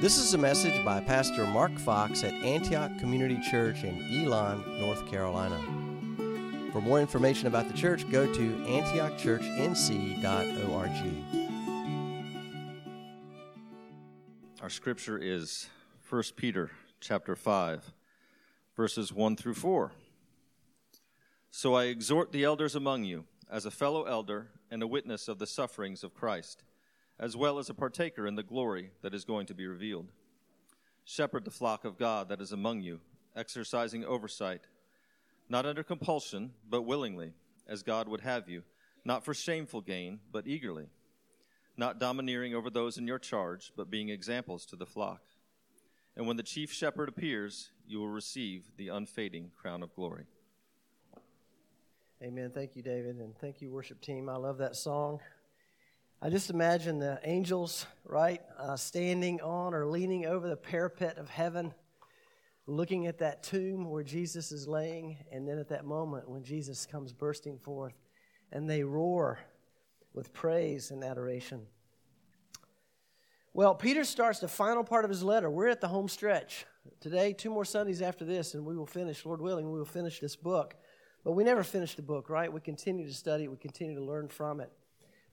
This is a message by Pastor Mark Fox at Antioch Community Church in Elon, North Carolina. For more information about the church, go to antiochchurchnc.org. Our scripture is 1 Peter chapter 5 verses 1 through 4. So I exhort the elders among you as a fellow elder and a witness of the sufferings of Christ as well as a partaker in the glory that is going to be revealed. Shepherd the flock of God that is among you, exercising oversight, not under compulsion, but willingly, as God would have you, not for shameful gain, but eagerly, not domineering over those in your charge, but being examples to the flock. And when the chief shepherd appears, you will receive the unfading crown of glory. Amen. Thank you, David, and thank you, worship team. I love that song. I just imagine the angels, right, uh, standing on or leaning over the parapet of heaven, looking at that tomb where Jesus is laying, and then at that moment when Jesus comes bursting forth, and they roar with praise and adoration. Well, Peter starts the final part of his letter. We're at the home stretch. Today, two more Sundays after this, and we will finish, Lord willing, we will finish this book. But we never finish the book, right? We continue to study, we continue to learn from it.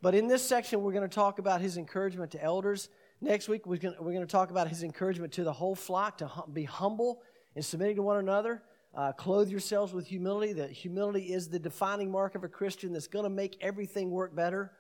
But in this section, we're going to talk about his encouragement to elders. Next week, we're going, to, talk about his encouragement to the whole flock to be humble and submitting to one another. Uh, clothe yourselves with humility. That humility is the defining mark of a Christian that's going to make everything work better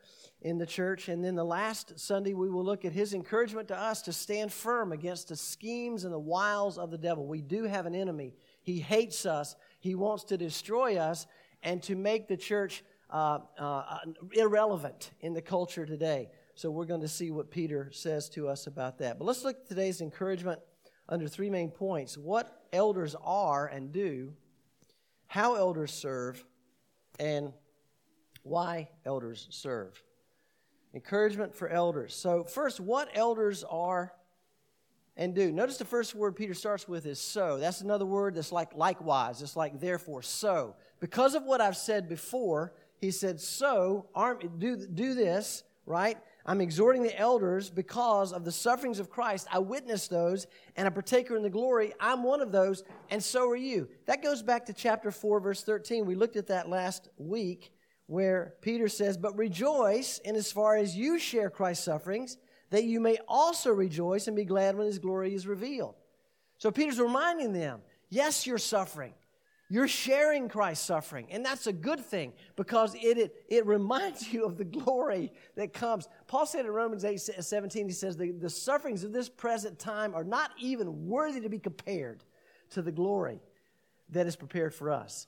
in the church. And then the last Sunday, we will look at his encouragement to us to stand firm against the schemes and the wiles of the devil. We do have an enemy. He hates us, he wants to destroy us, and to make the church uh, uh, irrelevant in the culture today. So we're going to see what Peter says to us about that. But let's look at today's encouragement under three main points what elders are and do, how elders serve, and why elders serve. Encouragement for elders. So, first, what elders are and do. Notice the first word Peter starts with is so. That's another word that's like likewise. It's like therefore. So, because of what I've said before, he said, So, do, do this, right? I'm exhorting the elders because of the sufferings of Christ. I witnessed those and a partaker in the glory. I'm one of those, and so are you. That goes back to chapter 4, verse 13. We looked at that last week where Peter says, But rejoice in as far as you share Christ's sufferings, that you may also rejoice and be glad when his glory is revealed. So Peter's reminding them, Yes, you're suffering. You're sharing Christ's suffering, and that's a good thing because it, it, it reminds you of the glory that comes. Paul said in Romans 8 17, he says, the, the sufferings of this present time are not even worthy to be compared to the glory that is prepared for us.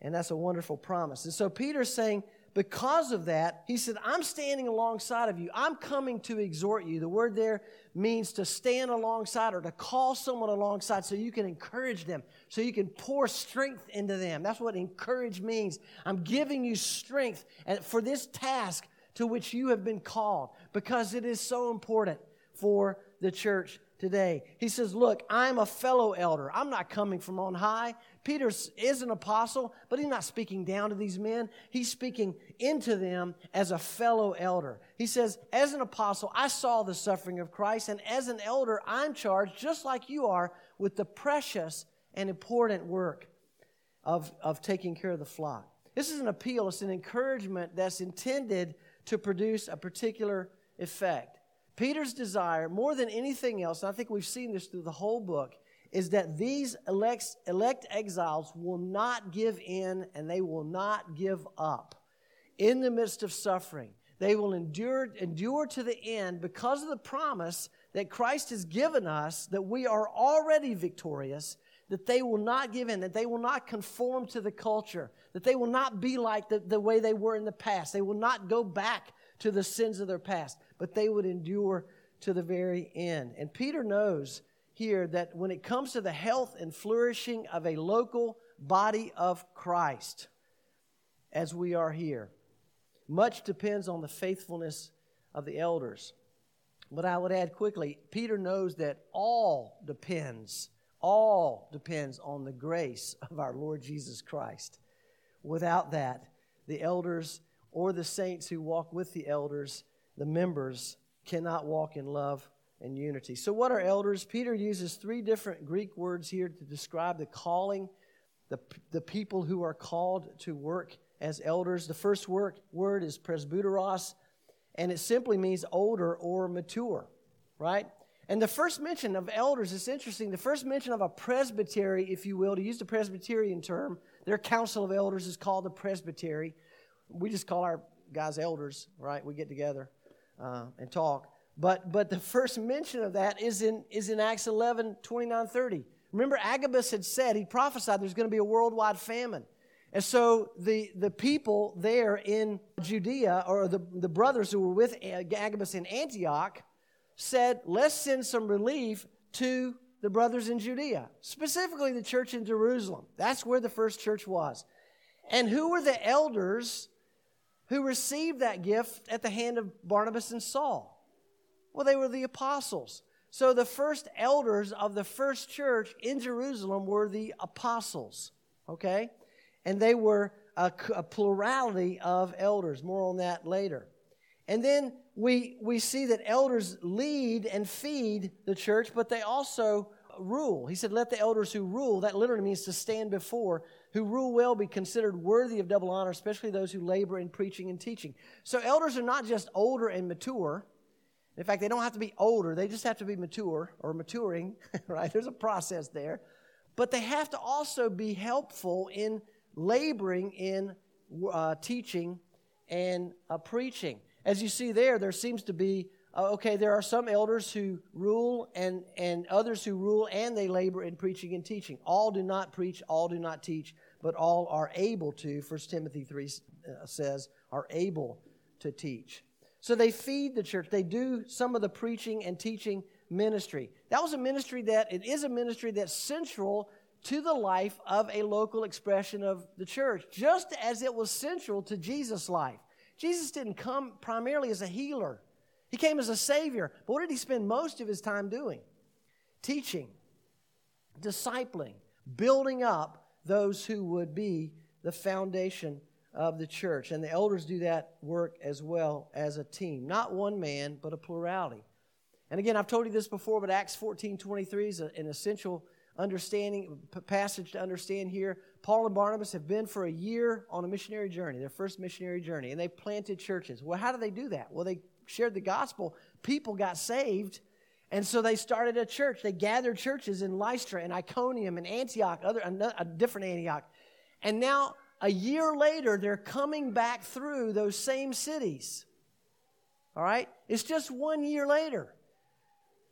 And that's a wonderful promise. And so Peter's saying, because of that, he said, I'm standing alongside of you. I'm coming to exhort you. The word there means to stand alongside or to call someone alongside so you can encourage them, so you can pour strength into them. That's what encourage means. I'm giving you strength for this task to which you have been called because it is so important for the church today. He says, Look, I'm a fellow elder. I'm not coming from on high. Peter is an apostle, but he's not speaking down to these men. He's speaking into them as a fellow elder. He says, As an apostle, I saw the suffering of Christ, and as an elder, I'm charged, just like you are, with the precious and important work of, of taking care of the flock. This is an appeal, it's an encouragement that's intended to produce a particular effect. Peter's desire, more than anything else, and I think we've seen this through the whole book, is that these elect, elect exiles will not give in and they will not give up in the midst of suffering. They will endure, endure to the end because of the promise that Christ has given us that we are already victorious, that they will not give in, that they will not conform to the culture, that they will not be like the, the way they were in the past. They will not go back to the sins of their past, but they would endure to the very end. And Peter knows here that when it comes to the health and flourishing of a local body of Christ, as we are here, much depends on the faithfulness of the elders. But I would add quickly, Peter knows that all depends, all depends on the grace of our Lord Jesus Christ. Without that, the elders or the saints who walk with the elders, the members, cannot walk in love and unity. So, what are elders? Peter uses three different Greek words here to describe the calling, the, the people who are called to work as elders. The first work, word is presbyteros, and it simply means older or mature, right? And the first mention of elders is interesting. The first mention of a presbytery, if you will, to use the Presbyterian term, their council of elders is called the presbytery. We just call our guys elders, right? We get together uh, and talk. But, but the first mention of that is in, is in Acts 11, 29, 30. Remember, Agabus had said, he prophesied there's going to be a worldwide famine. And so the, the people there in Judea, or the, the brothers who were with Agabus in Antioch, said, let's send some relief to the brothers in Judea, specifically the church in Jerusalem. That's where the first church was. And who were the elders who received that gift at the hand of Barnabas and Saul? Well, they were the apostles. So the first elders of the first church in Jerusalem were the apostles, okay? And they were a, a, plurality of elders. More on that later. And then we, we see that elders lead and feed the church, but they also rule. He said, Let the elders who rule, that literally means to stand before, who rule well be considered worthy of double honor, especially those who labor in preaching and teaching. So elders are not just older and mature, in fact, they don't have to be older, they just have to be mature or maturing, right? There's a process there. But they have to also be helpful in laboring in uh, teaching and uh, preaching. As you see there, there seems to be uh, okay, there are some elders who rule and, and others who rule and they labor in preaching and teaching. All do not preach, all do not teach, but all are able to, 1 Timothy 3 uh, says, are able to teach. So they feed the church. They do some of the preaching and teaching ministry. That was a ministry that, it is a ministry that's central to the life of a local expression of the church, just as it was central to Jesus' life. Jesus didn't come primarily as a healer, he came as a savior. But what did he spend most of his time doing? Teaching, discipling, building up those who would be the foundation of the church. And the elders do that work as well as a team. Not one man, but a plurality. And again, I've told you this before, but Acts 14 23 is an essential understanding passage to understand here. Paul and Barnabas have been for a year on a missionary journey, their first missionary journey, and they planted churches. Well, how do they do that? Well, they shared the gospel. People got saved, and so they started a church. They gathered churches in Lystra and Iconium and Antioch, other a different Antioch. And now a year later, they're coming back through those same cities. All right? It's just one year later.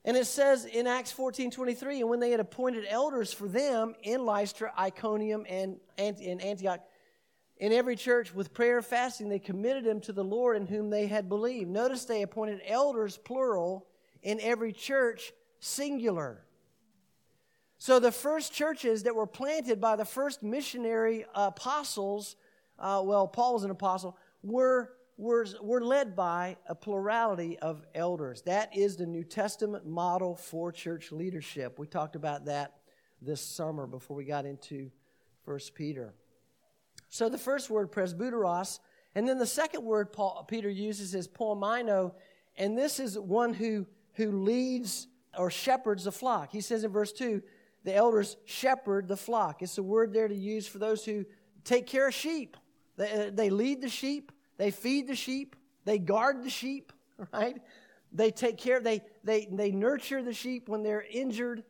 And it says in Acts 14 23, and when they had appointed elders for them in Lystra, Iconium, and, and Antioch, in every church with prayer and fasting, they committed them to the Lord in whom they had believed. Notice they appointed elders, plural, in every church, singular. So the first churches that were planted by the first missionary apostles, uh, well, Paul was an apostle, were, were, were led by a plurality of elders. That is the New Testament model for church leadership. We talked about that this summer before we got into 1 Peter. So the first word, presbyteros, and then the second word Paul, Peter uses is poimaino, and this is one who, who leads or shepherds the flock. He says in verse 2, the elders shepherd the flock. It's a word there to use for those who take care of sheep. They, uh, they lead the sheep, they feed the sheep, they guard the sheep, right? They take care, they, they, they nurture the sheep when they're injured.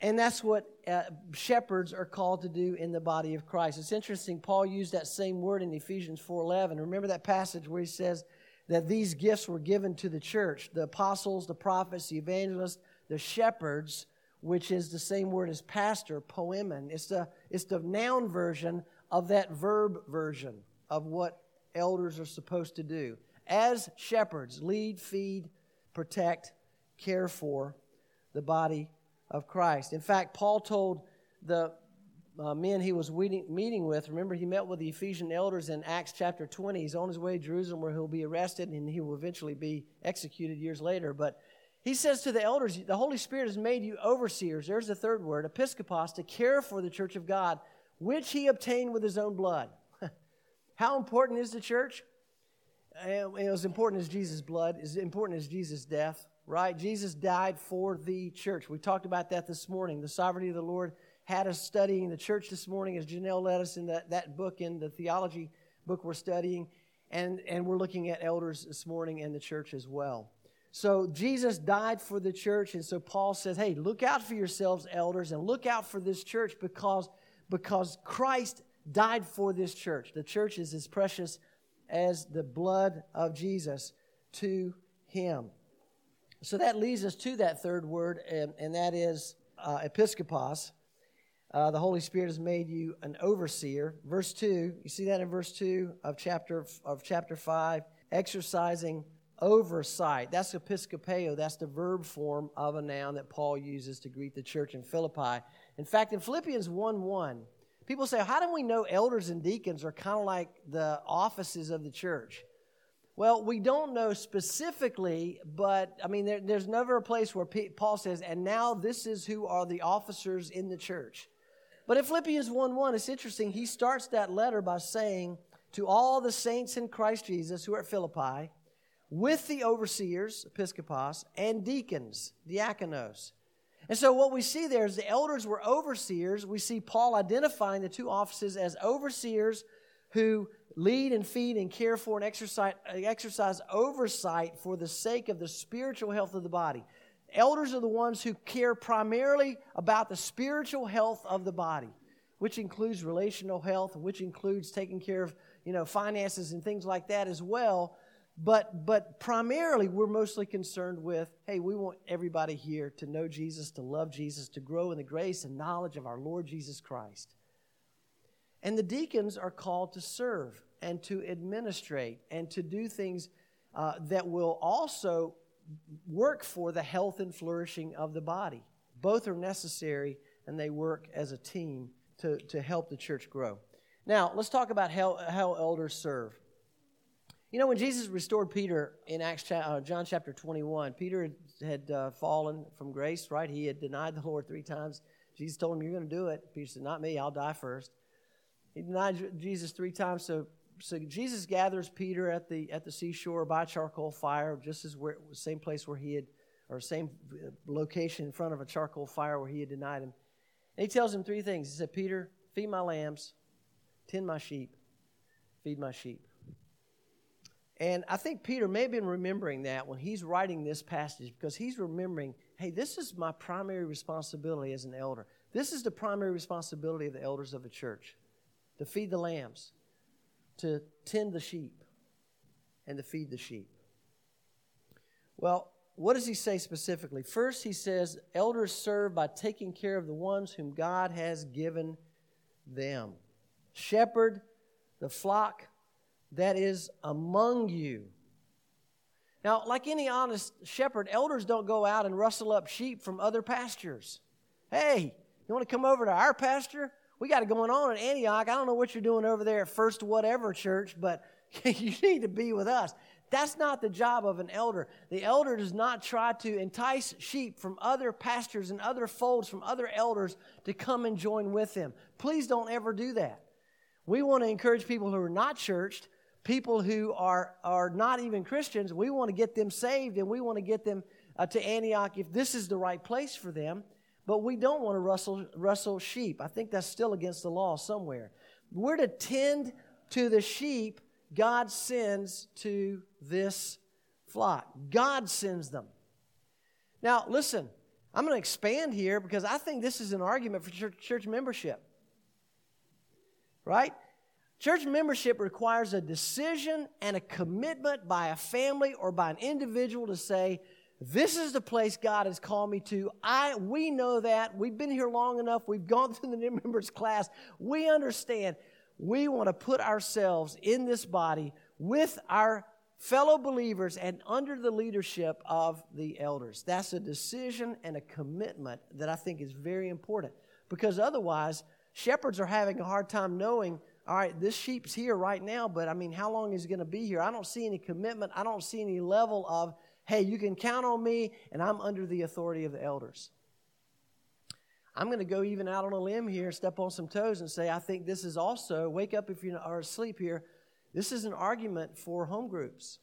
And that's what uh, shepherds are called to do in the body of Christ. It's interesting, Paul used that same word in Ephesians 4.11. Remember that passage where he says that these gifts were given to the church, the apostles, the prophets, the evangelists, the shepherds, which is the same word as pastor, poimen. It's the, it's the noun version of that verb version of what elders are supposed to do. As shepherds, lead, feed, protect, care for the body of Christ. In fact, Paul told the uh, men he was meeting with, remember, he met with the Ephesian elders in Acts chapter 20. He's on his way to Jerusalem where he'll be arrested and he will eventually be executed years later. But he says to the elders, The Holy Spirit has made you overseers. There's the third word, episkopos, to care for the church of God, which he obtained with his own blood. How important is the church? Was important as Jesus' blood, as important as Jesus' death, right? Jesus died for the church. We talked about that this morning. The sovereignty of the Lord had us studying the church this morning as Janelle led us in that, that book, in the theology book we're studying. And, and we're looking at elders this morning and the church as well. So Jesus died for the church, and so Paul says, "Hey, look out for yourselves, elders, and look out for this church because because Christ died for this church. The church is as precious as the blood of Jesus to Him." So that leads us to that third word, and, and that is uh, episkopos. Uh, the Holy Spirit has made you an overseer. Verse two, you see that in verse two of chapter of chapter five, exercising oversight. That's episkopeo. That's the verb form of a noun that Paul uses to greet the church in Philippi. In fact, in Philippians 1 1, people say, How do we know elders and deacons are kind of like the offices of the church? Well, we don't know specifically, but I mean, there, there's never a place where P- Paul says, and now this is who are the officers in the church. But in Philippians 1 1, it's interesting. He starts that letter by saying, To all the saints in Christ Jesus who are at Philippi, with the overseers, episkopos, and deacons, diakonos. And so what we see there is the elders were overseers. We see Paul identifying the two offices as overseers who lead and feed and care for and exercise, exercise oversight for the sake of the spiritual health of the body. Elders are the ones who care primarily about the spiritual health of the body, which includes relational health, which includes taking care of you know finances and things like that as well. But, but primarily, we're mostly concerned with hey, we want everybody here to know Jesus, to love Jesus, to grow in the grace and knowledge of our Lord Jesus Christ. And the deacons are called to serve and to administrate and to do things uh, that will also work for the health and flourishing of the body. Both are necessary and they work as a team to, to help the church grow. Now, let's talk about how, how elders serve. You know, when Jesus restored Peter in Acts, uh, John chapter 21, Peter had uh, fallen from grace, right? He had denied the Lord three times. Jesus told him, You're going to do it. Peter said, Not me, I'll die first. He denied Jesus three times. So, so Jesus gathers Peter at the, at the seashore by charcoal fire, just as where, same place where he had, or same uh, location in front of a charcoal fire where he had denied him. And he tells him three things. He said, Peter, feed my lambs, tend my sheep, feed my sheep. And I think Peter may have been remembering that when he's writing this passage because he's remembering, hey, this is my primary responsibility as an elder. This is the primary responsibility of the elders of the church to feed the lambs, to tend the sheep, and to feed the sheep. Well, what does he say specifically? First, he says, elders serve by taking care of the ones whom God has given them. Shepherd the flock that is among you. Now, like any honest shepherd, elders don't go out and rustle up sheep from other pastures. Hey, you want to come over to our pasture? We got it going on at Antioch. I don't know what you're doing over there at First Whatever Church, but you need to be with us. That's not the job of an elder. The elder does not try to entice sheep from other pastures and other folds from other elders to come and join with them. Please don't ever do that. We want to encourage people who are not churched people who are, are not even Christians, we want to get them saved and we want to get them uh, to Antioch if this is the right place for them. But we don't want to rustle, rustle sheep. I think that's still against the law somewhere. We're to tend to the sheep God sends to this flock. God sends them. Now, listen, I'm going to expand here because I think this is an argument for church, church membership. Right? Church membership requires a decision and a commitment by a family or by an individual to say, this is the place God has called me to. I we know that. We've been here long enough. We've gone through the new members class. We understand. We want to put ourselves in this body with our fellow believers and under the leadership of the elders. That's a decision and a commitment that I think is very important because otherwise shepherds are having a hard time knowing all right, this sheep's here right now, but I mean, how long is it going to be here? I don't see any commitment. I don't see any level of, hey, you can count on me, and I'm under the authority of the elders. I'm going to go even out on a limb here, step on some toes, and say, I think this is also, wake up if you are asleep here. This is an argument for home groups.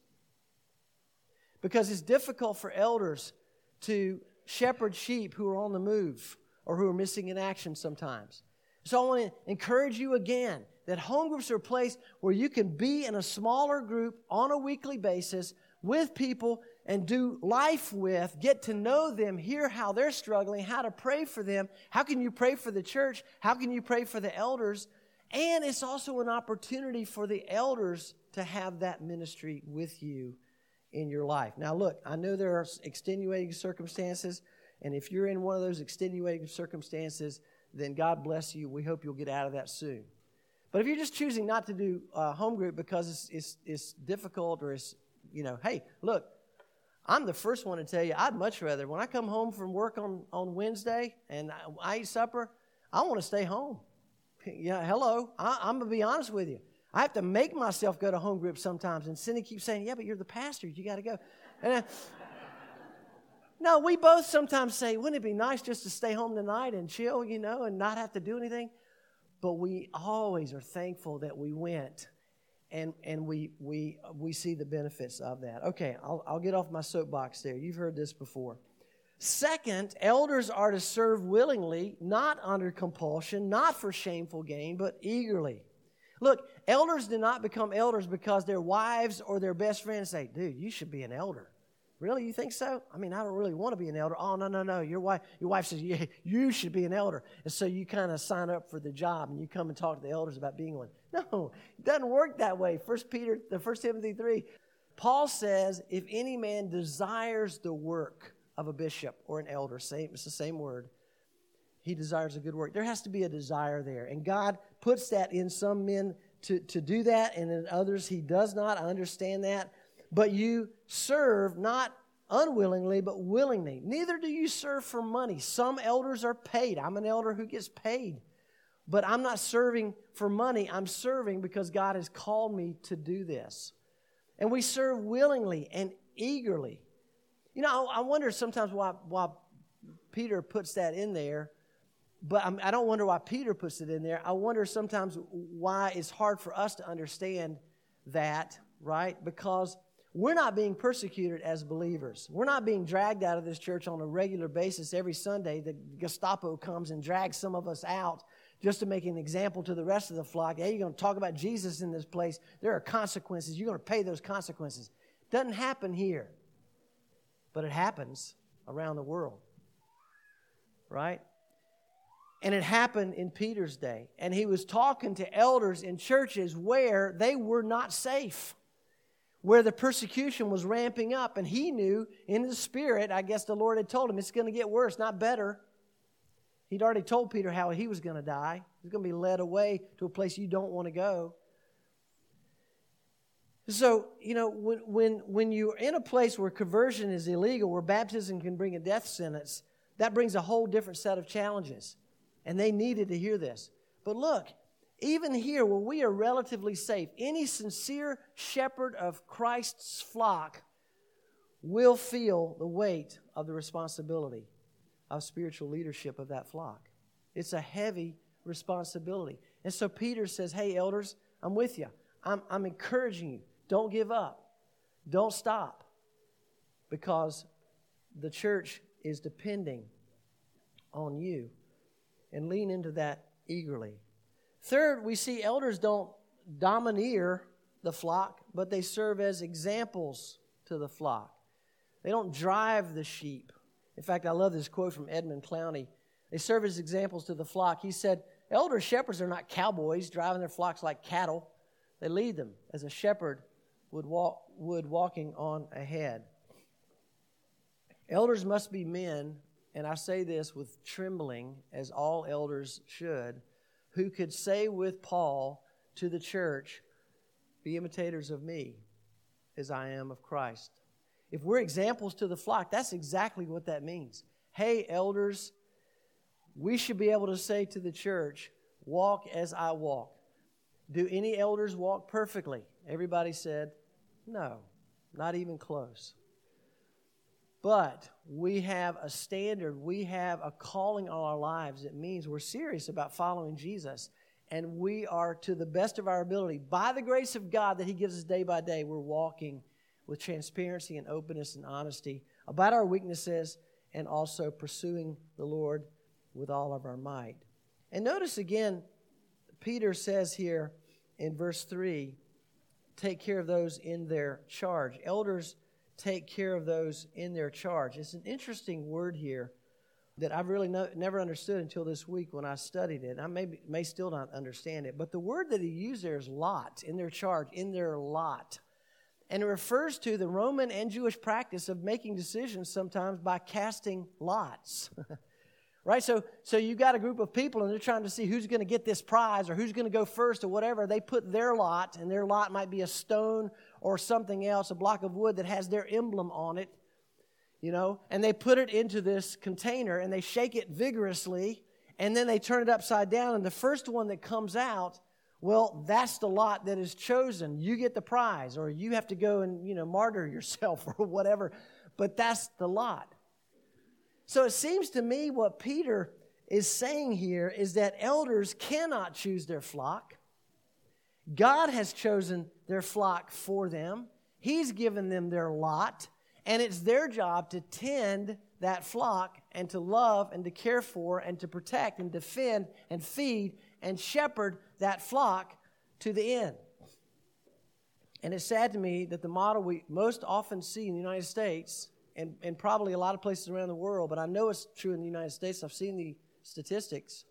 Because it's difficult for elders to shepherd sheep who are on the move or who are missing in action sometimes. So I want to encourage you again that home groups are a place where you can be in a smaller group on a weekly basis with people and do life with, get to know them, hear how they're struggling, how to pray for them. How can you pray for the church? How can you pray for the elders? And it's also an opportunity for the elders to have that ministry with you in your life. Now, look, I know there are extenuating circumstances, and if you're in one of those extenuating circumstances, then God bless you. We hope you'll get out of that soon. But if you're just choosing not to do a home group because it's, it's, it's difficult or it's, you know, hey, look, I'm the first one to tell you I'd much rather, when I come home from work on, on Wednesday and I, I eat supper, I want to stay home. Yeah, hello. I, I'm going to be honest with you. I have to make myself go to home groups sometimes. And Cindy keeps saying, Yeah, but you're the pastor. You got to go. And I, no, we both sometimes say, Wouldn't it be nice just to stay home tonight and chill, you know, and not have to do anything? But we always are thankful that we went and, and we, we, we see the benefits of that. Okay, I'll, I'll get off my soapbox there. You've heard this before. Second, elders are to serve willingly, not under compulsion, not for shameful gain, but eagerly. Look, elders do not become elders because their wives or their best friends say, dude, you should be an elder. Really, you think so? I mean, I don't really want to be an elder. Oh, no, no, no. Your wife, your wife says, yeah, you should be an elder. And so you kind of sign up for the job and you come and talk to the elders about being one. No, it doesn't work that way. First Peter, the First Timothy 3, Paul says, if any man desires the work of a bishop or an elder, same, it's the same word, he desires a good work. There has to be a desire there. And God puts that in some men to, to do that, and in others he does not. I understand that but you serve not unwillingly, but willingly. Neither do you serve for money. Some elders are paid. I'm an elder who gets paid. But I'm not serving for money. I'm serving because God has called me to do this. And we serve willingly and eagerly. You know, I wonder sometimes why, why Peter puts that in there, but I do not wonder why Peter puts it in there. I wonder sometimes why it's hard for us to understand that, right? Because we're not being persecuted as believers. We're not being dragged out of this church on a regular basis every Sunday. The Gestapo comes and drags some of us out just to make an example to the rest of the flock. Hey, you're going to talk about Jesus in this place. There are consequences. You're going to pay those consequences. Doesn't happen here, but it happens around the world. Right? And it happened in Peter's day. And he was talking to elders in churches where they were not safe where the persecution was ramping up, and he knew in his spirit, I guess the Lord had told him, it's going to get worse, not better. He'd already told Peter how he was going to die. He's going to be led away to a place you don't want to go. So, you know, when, when, when you're in a place where conversion is illegal, where baptism can bring a death sentence, that brings a whole different set of challenges. And they needed to hear this. But look, even here, where we are relatively safe, any sincere shepherd of Christ's flock will feel the weight of the responsibility of spiritual leadership of that flock. It's a heavy responsibility. And so Peter says, Hey, elders, I'm with you. I'm, I'm encouraging you. Don't give up. Don't stop. Because the church is depending on you. And lean into that eagerly. Third, we see elders don't domineer the flock, but they serve as examples to the flock. They don't drive the sheep. In fact, I love this quote from Edmund Clowney. They serve as examples to the flock. He said, Elder shepherds are not cowboys driving their flocks like cattle. They lead them as a shepherd would, walk, would walking on ahead. Elders must be men, and I say this with trembling, as all elders should, who could say with Paul to the church, Be imitators of me as I am of Christ. If we're examples to the flock, that's exactly what that means. Hey, elders, we should be able to say to the church, Walk as I walk. Do any elders walk perfectly? Everybody said, No, not even close. But we have a standard, we have a calling on our lives. It means we're serious about following Jesus. and we are, to the best of our ability, by the grace of God that He gives us day by day, we're walking with transparency and openness and honesty about our weaknesses and also pursuing the Lord with all of our might. And notice again, Peter says here in verse 3 take care of those in their charge. Elders take care of those in their charge. It's an interesting word here that I've really no, never understood until this week when I studied it. I may, may still not understand it, but the word that he used there is lot, in their charge, in their lot. And it refers to the Roman and Jewish practice of making decisions sometimes by casting lots. right? So, so you got a group of people and they're trying to see who's going to get this prize or who's going to go first or whatever. They put their lot, and their lot might be a stone or something else, a block of wood that has their emblem on it you know, and they put it into this container and they shake it vigorously and then they turn it upside down and the first one that comes out, well, that's the lot that is chosen. You get the prize or you have to go and, you know, martyr yourself or whatever, but that's the lot. So it seems to me what Peter is saying here is that elders cannot choose their flock. God has chosen their flock for them. He's given them their lot. And it's their job to tend that flock and to love and to care for and to protect and defend and feed and shepherd that flock to the end. And it's sad to me that the model we most often see in the United States, and, and probably a lot of places around the world, but I know it's true in the United States, I've seen the statistics,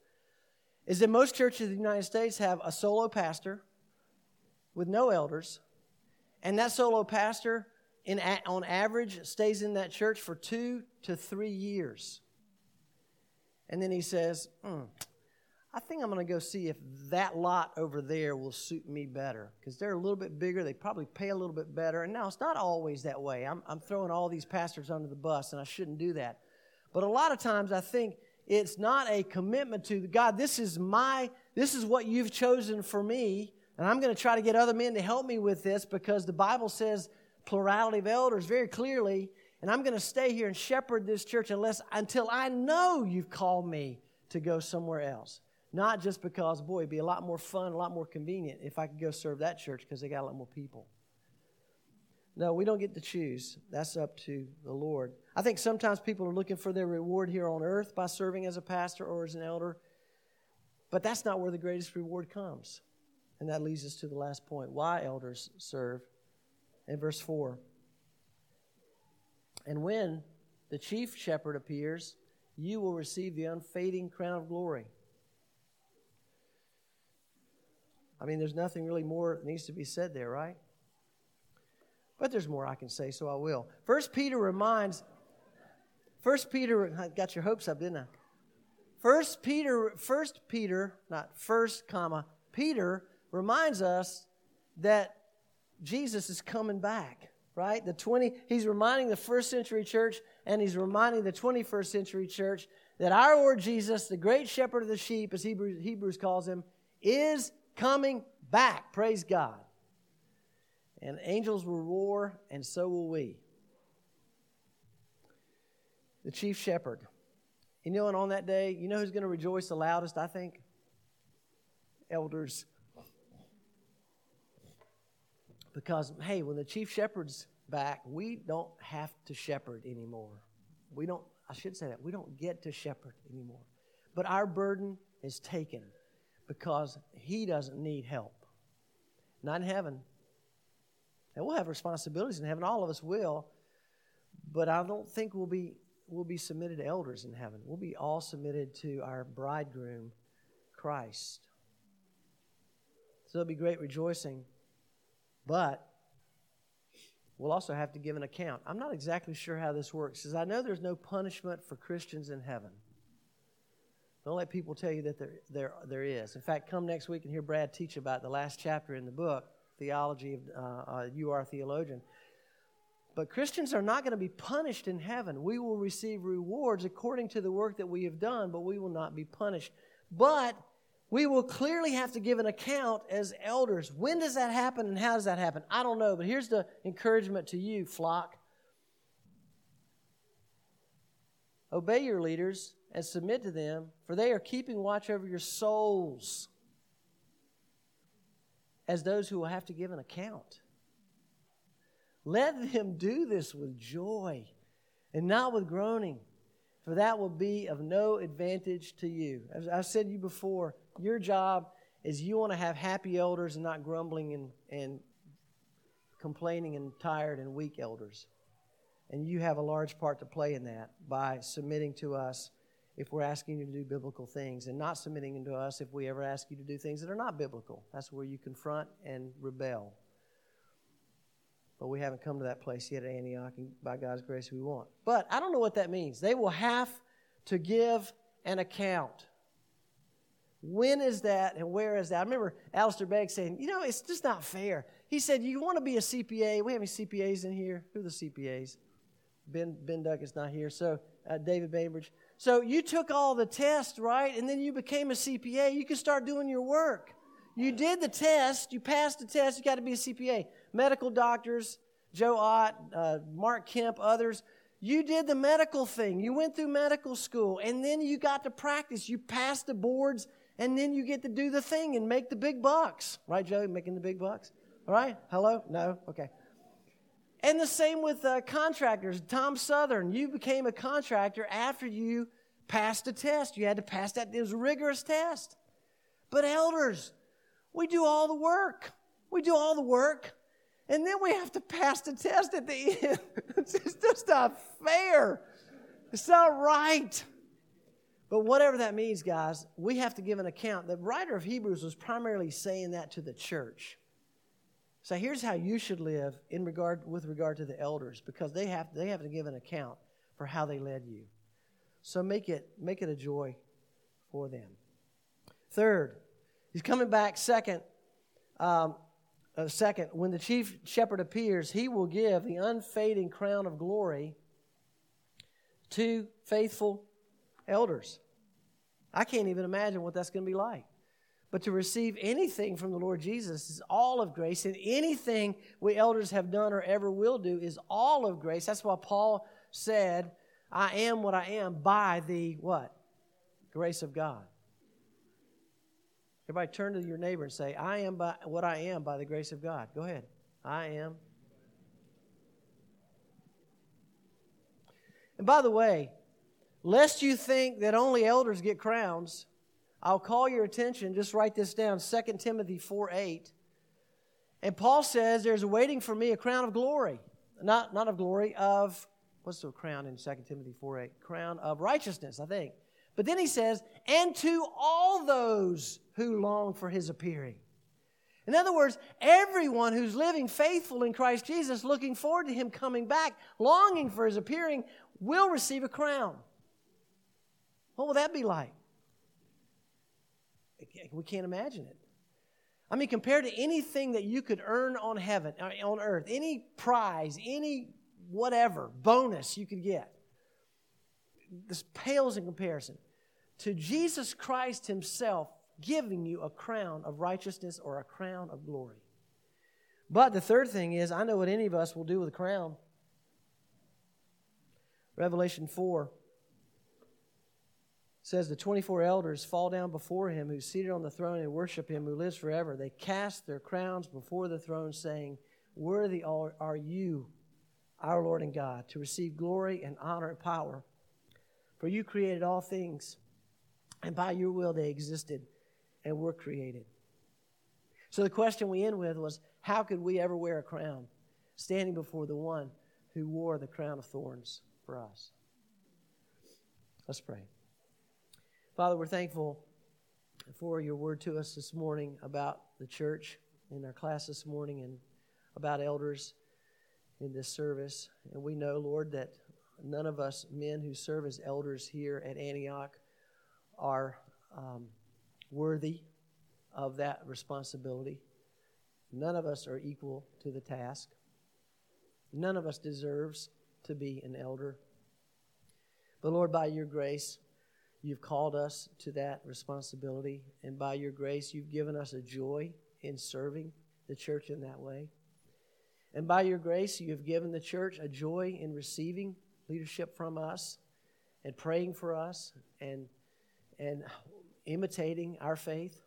is that most churches in the United States have a solo pastor with no elders, and that solo pastor in, on average, stays in that church for two to three years. And then he says, mm, I think I'm going to go see if that lot over there will suit me better because they're a little bit bigger. They probably pay a little bit better. And now it's not always that way. I'm, I'm throwing all these pastors under the bus, and I shouldn't do that. But a lot of times I think it's not a commitment to God, this is my, this is what you've chosen for me. And I'm going to try to get other men to help me with this because the Bible says plurality of elders very clearly, and I'm going to stay here and shepherd this church unless until I know you've called me to go somewhere else. Not just because, boy, it'd be a lot more fun, a lot more convenient if I could go serve that church because they got a lot more people. No, we don't get to choose. That's up to the Lord. I think sometimes people are looking for their reward here on earth by serving as a pastor or as an elder, but that's not where the greatest reward comes. And that leads us to the last point why elders serve in verse 4. And when the chief shepherd appears, you will receive the unfading crown of glory. I mean, there's nothing really more that needs to be said there, right? But there's more I can say, so I will. First Peter reminds, First Peter, I got your hopes up, didn't I? First Peter, First Peter, not first comma, Peter reminds us that Jesus is coming back, right? The 20 he's reminding the first century church and he's reminding the 21st century church that our Lord Jesus, the great shepherd of the sheep as Hebrews, Hebrews calls him, is coming back. Praise God. And angels will roar and so will we. The chief shepherd. You know, and on that day, you know who's going to rejoice the loudest, I think? Elders. Because, hey, when the chief shepherd's back, we don't have to shepherd anymore. We don't, I should say that, we don't get to shepherd anymore. But our burden is taken because he doesn't need help. Not in heaven. And we'll have responsibilities in heaven, all of us will, but I don't think we'll be, we'll be submitted to elders in heaven. We'll be all submitted to our bridegroom, Christ. So there'll be great rejoicing but we'll also have to give an account. I'm not exactly sure how this works, because I know there's no punishment for Christians in heaven. Don't let people tell you that there, there, there is. In fact, come next week and hear Brad teach about the last chapter in the book, Theology of uh, uh, You Are a Theologian. But Christians are not going to be punished in heaven. We will receive rewards according to the work that we have done, but we will not be punished. But we will clearly have to give an account as elders. When does that happen and how does that happen? I don't know, but here's the encouragement to you, flock. Obey your leaders and submit to them, for they are keeping watch over your souls as those who will have to give an account. Let them do this with joy and not with groaning, for that will be of no advantage to you. As I've said to you before, your job is you want to have happy elders and not grumbling and, and complaining and tired and weak elders. And you have a large part to play in that by submitting to us if we're asking you to do biblical things and not submitting to us if we ever ask you to do things that are not biblical. That's where you confront and rebel. But we haven't come to that place yet at Antioch, and by God's grace, we won't. But I don't know what that means. They will have to give an account. When is that and where is that? I remember Alistair Begg saying, you know, it's just not fair. He said, you want to be a CPA. We have any CPAs in here? Who are the CPAs? Ben, ben Duckett's not here. So uh, David Bainbridge. So you took all the tests, right? And then you became a CPA. You can start doing your work. You did the test. You passed the test. You got to be a CPA. Medical doctors, Joe Ott, uh, Mark Kemp, others. You did the medical thing. You went through medical school, and then you got to practice. You passed the boards, and then you get to do the thing and make the big bucks. Right, Joe? Making the big bucks? All right? Hello? No? Okay. And the same with uh, contractors. Tom Southern, you became a contractor after you passed a test. You had to pass that. It was a rigorous test. But elders, we do all the work. We do all the work. And then we have to pass the test at the end. it's just not fair. It's not right. But whatever that means, guys, we have to give an account. The writer of Hebrews was primarily saying that to the church. So here's how you should live in regard with regard to the elders, because they have they have to give an account for how they led you. So make it make it a joy for them. Third, he's coming back. Second, um, uh, second, when the chief shepherd appears, he will give the unfading crown of glory to faithful elders. I can't even imagine what that's going to be like. But to receive anything from the Lord Jesus is all of grace, and anything we elders have done or ever will do is all of grace. That's why Paul said, I am what I am by the what? Grace of God. Everybody turn to your neighbor and say, I am by what I am by the grace of God. Go ahead. I am. And by the way, lest you think that only elders get crowns, I'll call your attention, just write this down 2 Timothy 4 8. And Paul says, There's waiting for me a crown of glory. Not, not of glory, of, what's the crown in 2 Timothy 4 8? Crown of righteousness, I think. But then he says, And to all those who long for his appearing. In other words, everyone who's living faithful in Christ Jesus, looking forward to him coming back, longing for his appearing, will receive a crown. What will that be like? We can't imagine it. I mean, compared to anything that you could earn on heaven, uh, on earth, any prize, any whatever bonus you could get, this pales in comparison to Jesus Christ Himself giving you a crown of righteousness or a crown of glory. But the third thing is, I know what any of us will do with a crown. Revelation 4 says the 24 elders fall down before him who's seated on the throne and worship him who lives forever. They cast their crowns before the throne, saying, Worthy are you, our Lord and God, to receive glory and honor and power. For you created all things, and by your will they existed and were created. So the question we end with was how could we ever wear a crown standing before the one who wore the crown of thorns for us? Let's pray. Father, we're thankful for your word to us this morning about the church in our class this morning and about elders in this service. And we know, Lord, that none of us men who serve as elders here at Antioch are um, worthy of that responsibility. None of us are equal to the task. None of us deserves to be an elder. But Lord, by your grace, You've called us to that responsibility, and by your grace, you've given us a joy in serving the church in that way. And by your grace, you have given the church a joy in receiving leadership from us and praying for us and, and imitating our faith.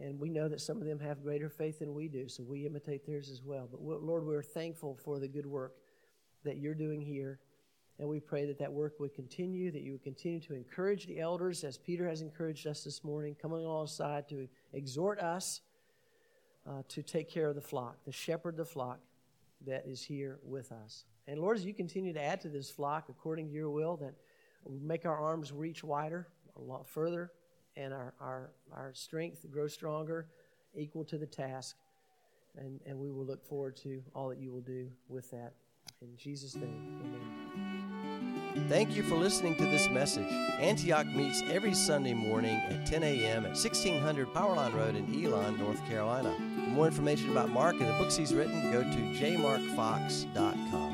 And we know that some of them have greater faith than we do, so we imitate theirs as well. But Lord, we're thankful for the good work that you're doing here. And we pray that that work would continue, that you would continue to encourage the elders, as Peter has encouraged us this morning, coming alongside to exhort us uh, to take care of the flock, to shepherd the flock that is here with us. And Lord, as you continue to add to this flock according to your will, that make our arms reach wider, a lot further, and our, our, our strength grow stronger, equal to the task. And, and we will look forward to all that you will do with that. In Jesus' name, amen. Thank you for listening to this message. Antioch meets every Sunday morning at 10 a.m. at 1600 Powerline Road in Elon, North Carolina. For more information about Mark and the books he's written, go to jmarkfox.com.